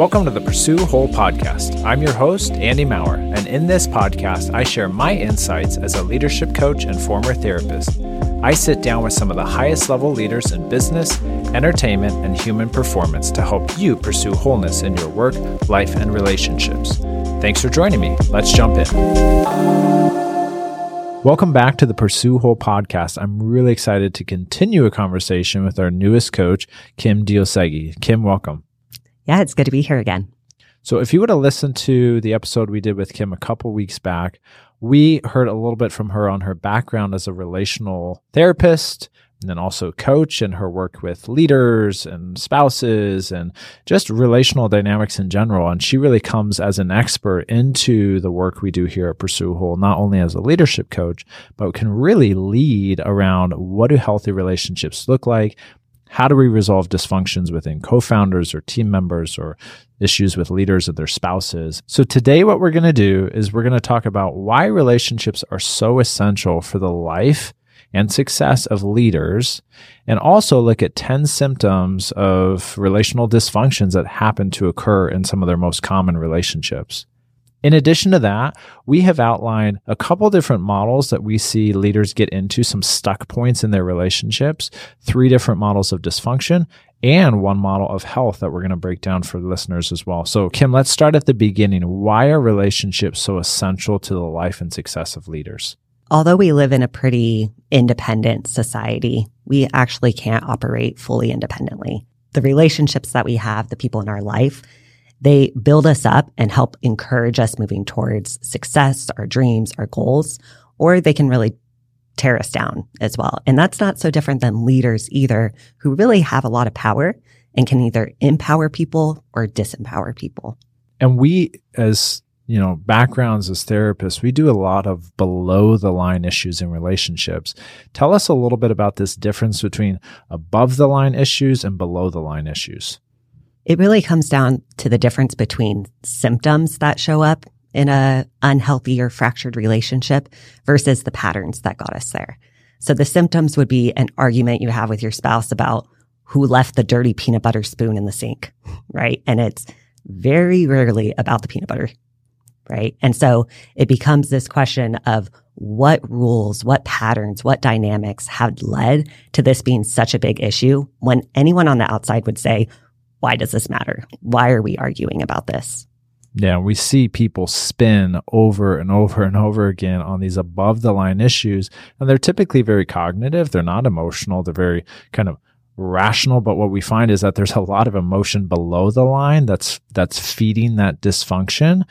Welcome to the Pursue Whole podcast. I'm your host, Andy Maurer, and in this podcast, I share my insights as a leadership coach and former therapist. I sit down with some of the highest level leaders in business, entertainment, and human performance to help you pursue wholeness in your work, life, and relationships. Thanks for joining me. Let's jump in. Welcome back to the Pursue Whole podcast. I'm really excited to continue a conversation with our newest coach, Kim Diosegi. Kim, welcome yeah, it's good to be here again. So, if you would have listened to the episode we did with Kim a couple weeks back, we heard a little bit from her on her background as a relational therapist and then also coach and her work with leaders and spouses and just relational dynamics in general. And she really comes as an expert into the work we do here at Pursue Whole, not only as a leadership coach, but can really lead around what do healthy relationships look like? How do we resolve dysfunctions within co founders or team members or issues with leaders or their spouses? So, today, what we're going to do is we're going to talk about why relationships are so essential for the life and success of leaders, and also look at 10 symptoms of relational dysfunctions that happen to occur in some of their most common relationships. In addition to that, we have outlined a couple different models that we see leaders get into some stuck points in their relationships, three different models of dysfunction, and one model of health that we're going to break down for listeners as well. So, Kim, let's start at the beginning. Why are relationships so essential to the life and success of leaders? Although we live in a pretty independent society, we actually can't operate fully independently. The relationships that we have, the people in our life, they build us up and help encourage us moving towards success, our dreams, our goals, or they can really tear us down as well. And that's not so different than leaders either, who really have a lot of power and can either empower people or disempower people. And we, as you know, backgrounds as therapists, we do a lot of below the line issues in relationships. Tell us a little bit about this difference between above the line issues and below the line issues. It really comes down to the difference between symptoms that show up in a unhealthy or fractured relationship versus the patterns that got us there. So the symptoms would be an argument you have with your spouse about who left the dirty peanut butter spoon in the sink, right? And it's very rarely about the peanut butter, right? And so it becomes this question of what rules, what patterns, what dynamics have led to this being such a big issue when anyone on the outside would say, why does this matter? Why are we arguing about this? Yeah, we see people spin over and over and over again on these above the line issues. And they're typically very cognitive. They're not emotional. They're very kind of rational. But what we find is that there's a lot of emotion below the line that's, that's feeding that dysfunction.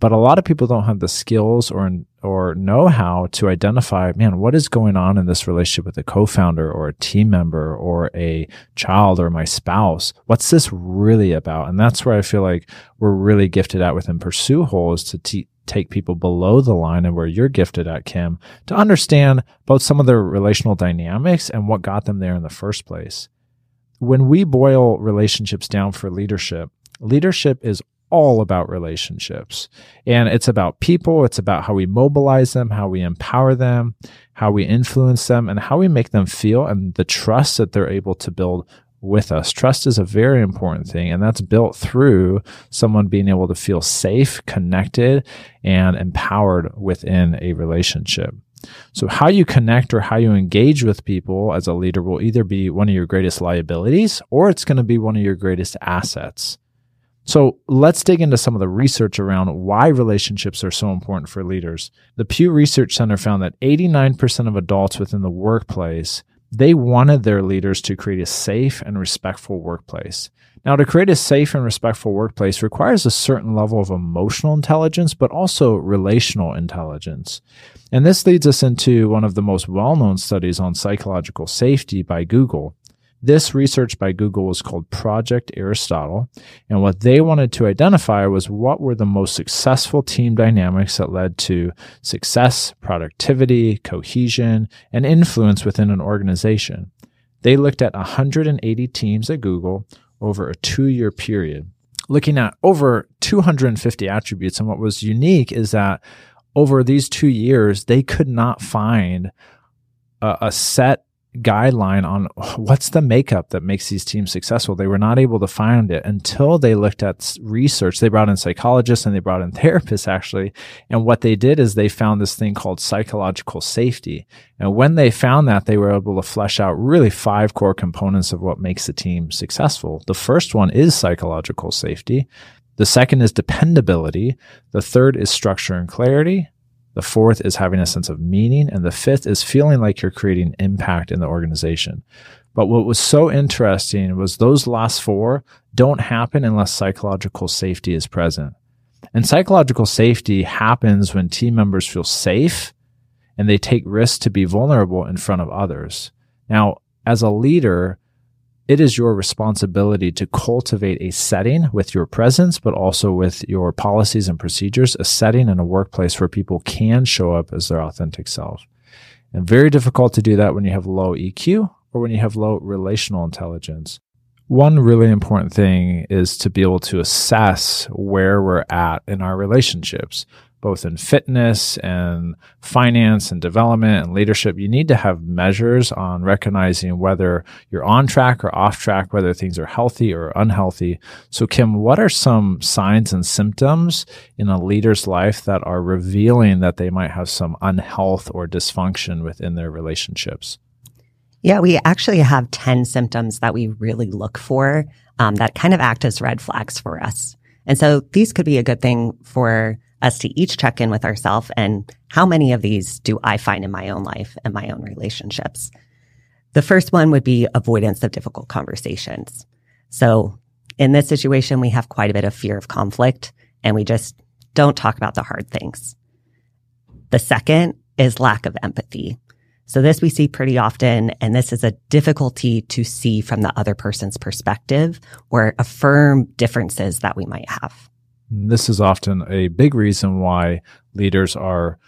But a lot of people don't have the skills or or know how to identify, man, what is going on in this relationship with a co-founder or a team member or a child or my spouse? What's this really about? And that's where I feel like we're really gifted at within Pursue Whole is to take people below the line and where you're gifted at, Kim, to understand both some of their relational dynamics and what got them there in the first place. When we boil relationships down for leadership, leadership is all about relationships. And it's about people, it's about how we mobilize them, how we empower them, how we influence them, and how we make them feel and the trust that they're able to build with us. Trust is a very important thing, and that's built through someone being able to feel safe, connected, and empowered within a relationship. So, how you connect or how you engage with people as a leader will either be one of your greatest liabilities or it's going to be one of your greatest assets. So let's dig into some of the research around why relationships are so important for leaders. The Pew Research Center found that 89% of adults within the workplace, they wanted their leaders to create a safe and respectful workplace. Now, to create a safe and respectful workplace requires a certain level of emotional intelligence, but also relational intelligence. And this leads us into one of the most well known studies on psychological safety by Google. This research by Google was called Project Aristotle. And what they wanted to identify was what were the most successful team dynamics that led to success, productivity, cohesion, and influence within an organization. They looked at 180 teams at Google over a two year period, looking at over 250 attributes. And what was unique is that over these two years, they could not find a, a set guideline on what's the makeup that makes these teams successful. They were not able to find it until they looked at research. They brought in psychologists and they brought in therapists actually. And what they did is they found this thing called psychological safety. And when they found that, they were able to flesh out really five core components of what makes a team successful. The first one is psychological safety. The second is dependability. The third is structure and clarity. The fourth is having a sense of meaning. And the fifth is feeling like you're creating impact in the organization. But what was so interesting was those last four don't happen unless psychological safety is present. And psychological safety happens when team members feel safe and they take risks to be vulnerable in front of others. Now, as a leader, it is your responsibility to cultivate a setting with your presence, but also with your policies and procedures, a setting and a workplace where people can show up as their authentic self. And very difficult to do that when you have low EQ or when you have low relational intelligence. One really important thing is to be able to assess where we're at in our relationships both in fitness and finance and development and leadership, you need to have measures on recognizing whether you're on track or off track, whether things are healthy or unhealthy. So, Kim, what are some signs and symptoms in a leader's life that are revealing that they might have some unhealth or dysfunction within their relationships? Yeah, we actually have 10 symptoms that we really look for um, that kind of act as red flags for us. And so these could be a good thing for us to each check in with ourselves and how many of these do I find in my own life and my own relationships. The first one would be avoidance of difficult conversations. So in this situation, we have quite a bit of fear of conflict and we just don't talk about the hard things. The second is lack of empathy. So this we see pretty often, and this is a difficulty to see from the other person's perspective or affirm differences that we might have. This is often a big reason why leaders are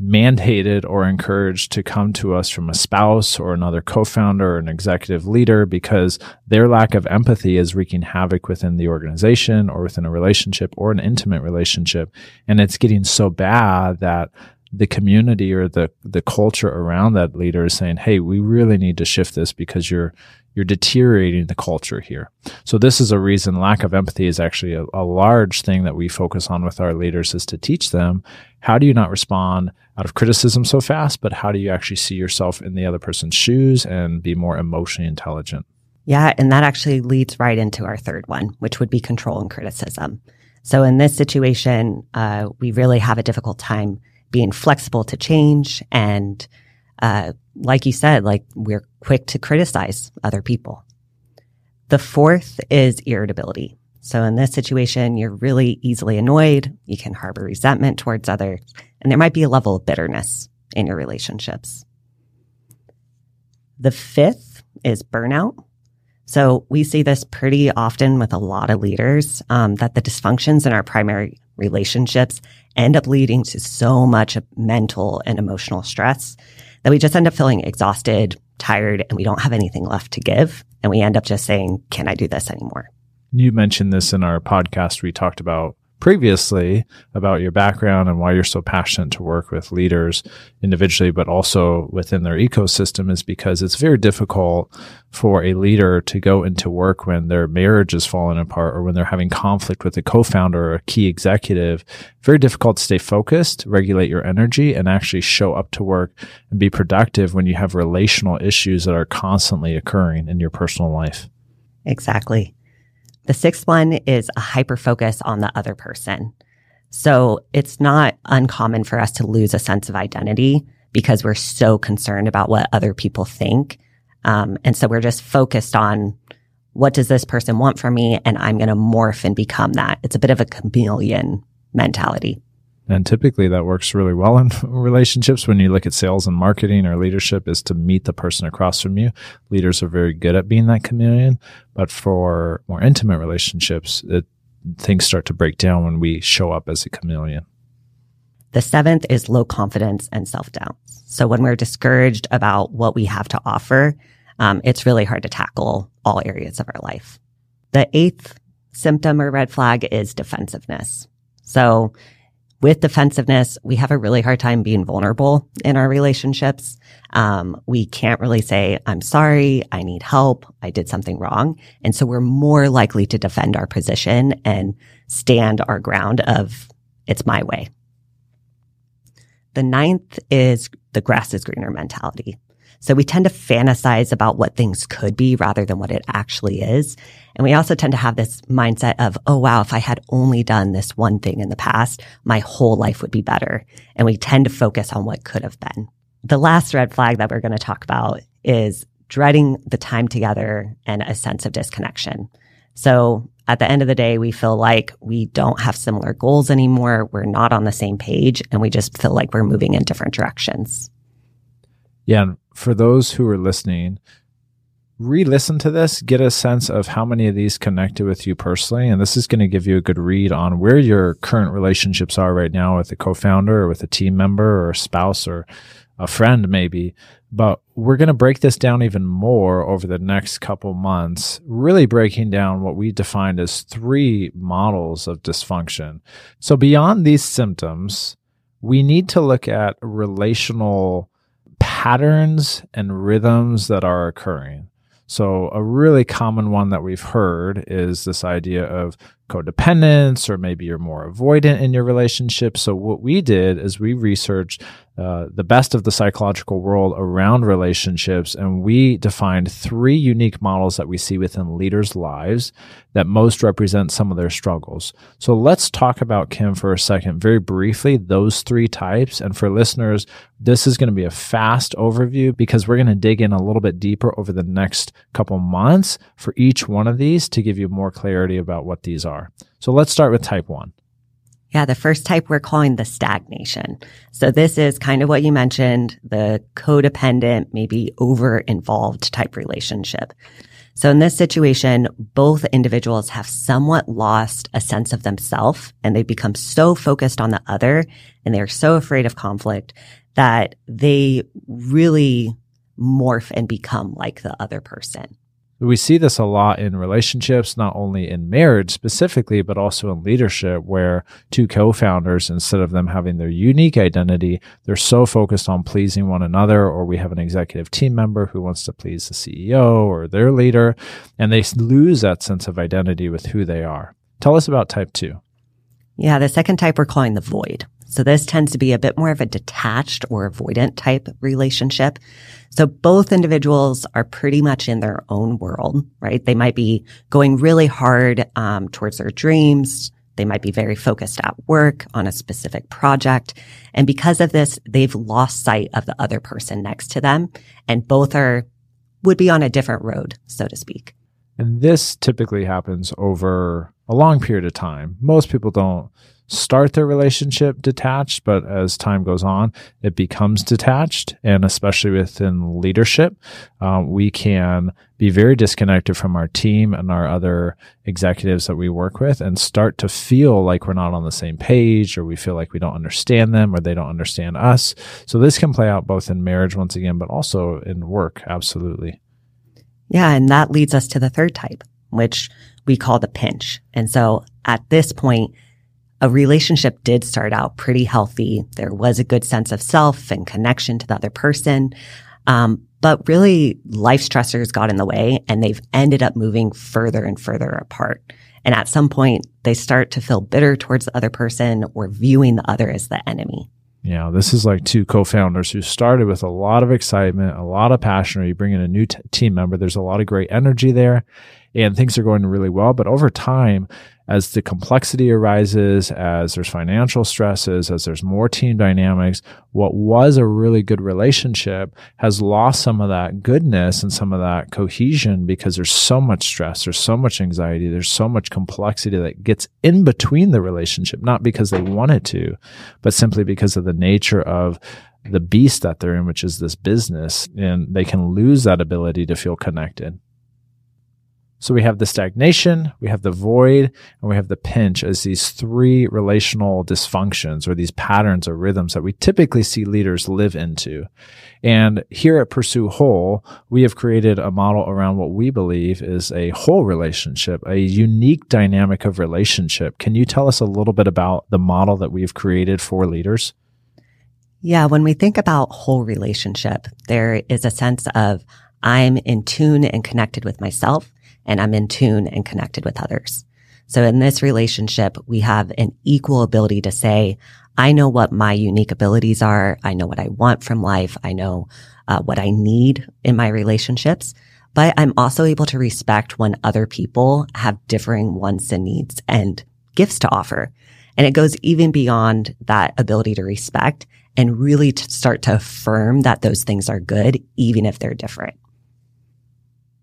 mandated or encouraged to come to us from a spouse or another co-founder or an executive leader because their lack of empathy is wreaking havoc within the organization or within a relationship or an intimate relationship and it's getting so bad that the community or the the culture around that leader is saying hey we really need to shift this because you're you're deteriorating the culture here. So this is a reason lack of empathy is actually a, a, large thing that we focus on with our leaders is to teach them how do you not respond out of criticism so fast, but how do you actually see yourself in the other person's shoes and be more emotionally intelligent? Yeah, and that actually leads right into our third one, which would be control and criticism. So in this situation, uh, we really have a difficult time being flexible to change and uh, like you said, like we're quick to criticize other people. The fourth is irritability. So in this situation, you're really easily annoyed. You can harbor resentment towards others, and there might be a level of bitterness in your relationships. The fifth is burnout. So we see this pretty often with a lot of leaders um, that the dysfunctions in our primary relationships end up leading to so much mental and emotional stress that we just end up feeling exhausted, tired, and we don't have anything left to give. And we end up just saying, can I do this anymore? You mentioned this in our podcast. We talked about previously about your background and why you're so passionate to work with leaders individually, but also within their ecosystem is because it's very difficult for a leader to go into work when their marriage is falling apart or when they're having conflict with a co-founder or a key executive. Very difficult to stay focused, regulate your energy and actually show up to work and be productive when you have relational issues that are constantly occurring in your personal life. Exactly. The sixth one is a hyper focus on the other person. So it's not uncommon for us to lose a sense of identity because we're so concerned about what other people think. Um, and so we're just focused on what does this person want from me? And I'm going to morph and become that. It's a bit of a chameleon mentality. And typically that works really well in relationships when you look at sales and marketing or leadership is to meet the person across from you. Leaders are very good at being that chameleon, but for more intimate relationships, it, things start to break down when we show up as a chameleon. The seventh is low confidence and self doubt. So when we're discouraged about what we have to offer, um, it's really hard to tackle all areas of our life. The eighth symptom or red flag is defensive-ness. So with defensiveness, we have a really hard time being vulnerable in our relationships. Um, we can't really say, I'm sorry. I need help. I did something wrong. And so we're more likely to defend our position and stand our ground of it's my way. The ninth is the grass is greener mentality. So we tend to fantasize about what things could be rather than what it actually is. And we also tend to have this mindset of, oh, wow, if I had only done this one thing in the past, my whole life would be better. And we tend to focus on what could have been. The last red flag that we're going to talk about is dreading the time together and a sense of disconnection. So at the end of the day, we feel like we don't have similar goals anymore. We're not on the same page and we just feel like we're moving in different directions. Yeah. And for those who are listening, re listen to this, get a sense of how many of these connected with you personally. And this is going to give you a good read on where your current relationships are right now with a co founder or with a team member or a spouse or a friend, maybe. But we're going to break this down even more over the next couple months, really breaking down what we defined as three models of dysfunction. So beyond these symptoms, we need to look at relational patterns and rhythms that are occurring. So, a really common one that we've heard is this idea of codependence, or maybe you're more avoidant in your relationship. So, what we did is we researched uh, the best of the psychological world around relationships. And we defined three unique models that we see within leaders' lives that most represent some of their struggles. So let's talk about, Kim, for a second, very briefly, those three types. And for listeners, this is going to be a fast overview because we're going to dig in a little bit deeper over the next couple months for each one of these to give you more clarity about what these are. So let's start with type one. Yeah, the first type we're calling the stagnation. So this is kind of what you mentioned, the codependent, maybe over involved type relationship. So in this situation, both individuals have somewhat lost a sense of themselves and they become so focused on the other and they're so afraid of conflict that they really morph and become like the other person. We see this a lot in relationships, not only in marriage specifically, but also in leadership, where two co founders, instead of them having their unique identity, they're so focused on pleasing one another, or we have an executive team member who wants to please the CEO or their leader, and they lose that sense of identity with who they are. Tell us about type two. Yeah, the second type we're calling the void. So this tends to be a bit more of a detached or avoidant type relationship. So both individuals are pretty much in their own world, right? They might be going really hard um, towards their dreams. They might be very focused at work on a specific project. And because of this, they've lost sight of the other person next to them and both are, would be on a different road, so to speak. And this typically happens over a long period of time. Most people don't start their relationship detached, but as time goes on, it becomes detached. And especially within leadership, uh, we can be very disconnected from our team and our other executives that we work with and start to feel like we're not on the same page or we feel like we don't understand them or they don't understand us. So this can play out both in marriage once again, but also in work. Absolutely. Yeah. And that leads us to the third type, which we call the pinch. And so at this point, a relationship did start out pretty healthy. There was a good sense of self and connection to the other person. Um, but really life stressors got in the way and they've ended up moving further and further apart. And at some point they start to feel bitter towards the other person or viewing the other as the enemy. Yeah, this is like two co-founders who started with a lot of excitement, a lot of passion. Or you bring in a new t- team member. There's a lot of great energy there, and things are going really well. But over time, as the complexity arises, as there's financial stresses, as there's more team dynamics, what was a really good relationship has lost some of that goodness and some of that cohesion because there's so much stress, there's so much anxiety, there's so much complexity that gets in between the relationship, not because they wanted to, but simply because of the nature of the beast that they're in, which is this business, and they can lose that ability to feel connected. So we have the stagnation, we have the void, and we have the pinch as these three relational dysfunctions or these patterns or rhythms that we typically see leaders live into. And here at Pursue Whole, we have created a model around what we believe is a whole relationship, a unique dynamic of relationship. Can you tell us a little bit about the model that we've created for leaders? Yeah, when we think about whole relationship, there is a sense of I'm in tune and connected with myself and I'm in tune and connected with others. So in this relationship, we have an equal ability to say, I know what my unique abilities are. I know what I want from life. I know uh, what I need in my relationships, but I'm also able to respect when other people have differing wants and needs and gifts to offer. And it goes even beyond that ability to respect and really to start to affirm that those things are good, even if they're different.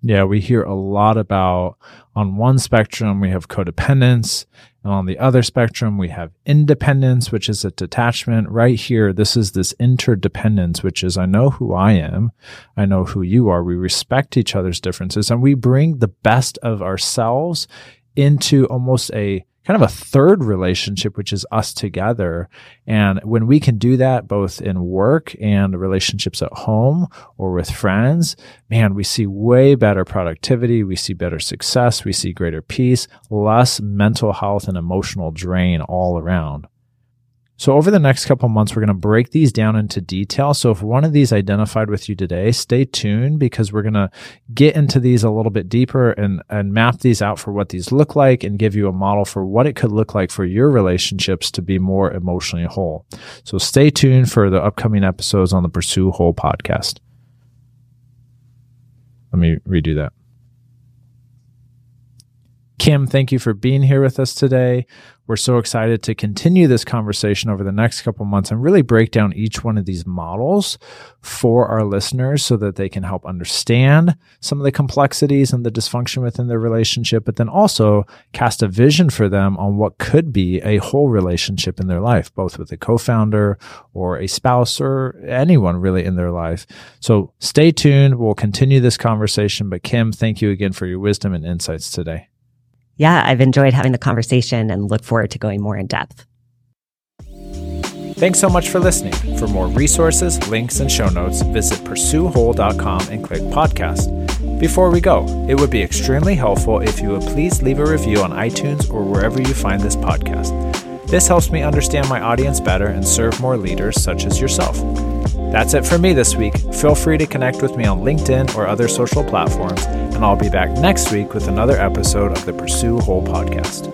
Yeah, we hear a lot about on one spectrum, we have codependence. And on the other spectrum, we have independence, which is a detachment. Right here, this is this interdependence, which is I know who I am. I know who you are. We respect each other's differences and we bring the best of ourselves into almost a kind of a third relationship, which is us together. And when we can do that both in work and relationships at home or with friends, man, we see way better productivity. We see better success. We see greater peace, less mental health and emotional drain all around. So over the next couple months, we're going to break these down into detail. So if one of these identified with you today, stay tuned because we're going to get into these a little bit deeper and, and map these out for what these look like and give you a model for what it could look like for your relationships to be more emotionally whole. So stay tuned for the upcoming episodes on the Pursue Whole podcast. Let me redo that. Kim, thank you for being here with us today. We're so excited to continue this conversation over the next couple months and really break down each one of these models for our listeners so that they can help understand some of the complexities and the dysfunction within their relationship, but then also cast a vision for them on what could be a whole relationship in their life, both with a co-founder or a spouse or anyone really in their life. So stay tuned. We'll continue this conversation. But Kim, thank you again for your wisdom and insights today yeah, I've enjoyed having the conversation and look forward to going more in depth. Thanks so much for listening. For more resources, links, and show notes, visit pursuewhole.com and click podcast. Before we go, it would be extremely helpful if you would please leave a review on iTunes or wherever you find this podcast. This helps me understand my audience better and serve more leaders such as yourself. That's it for me this week. Feel free to connect with me on LinkedIn or other social platforms, and I'll be back next week with another episode of the Pursue Whole podcast.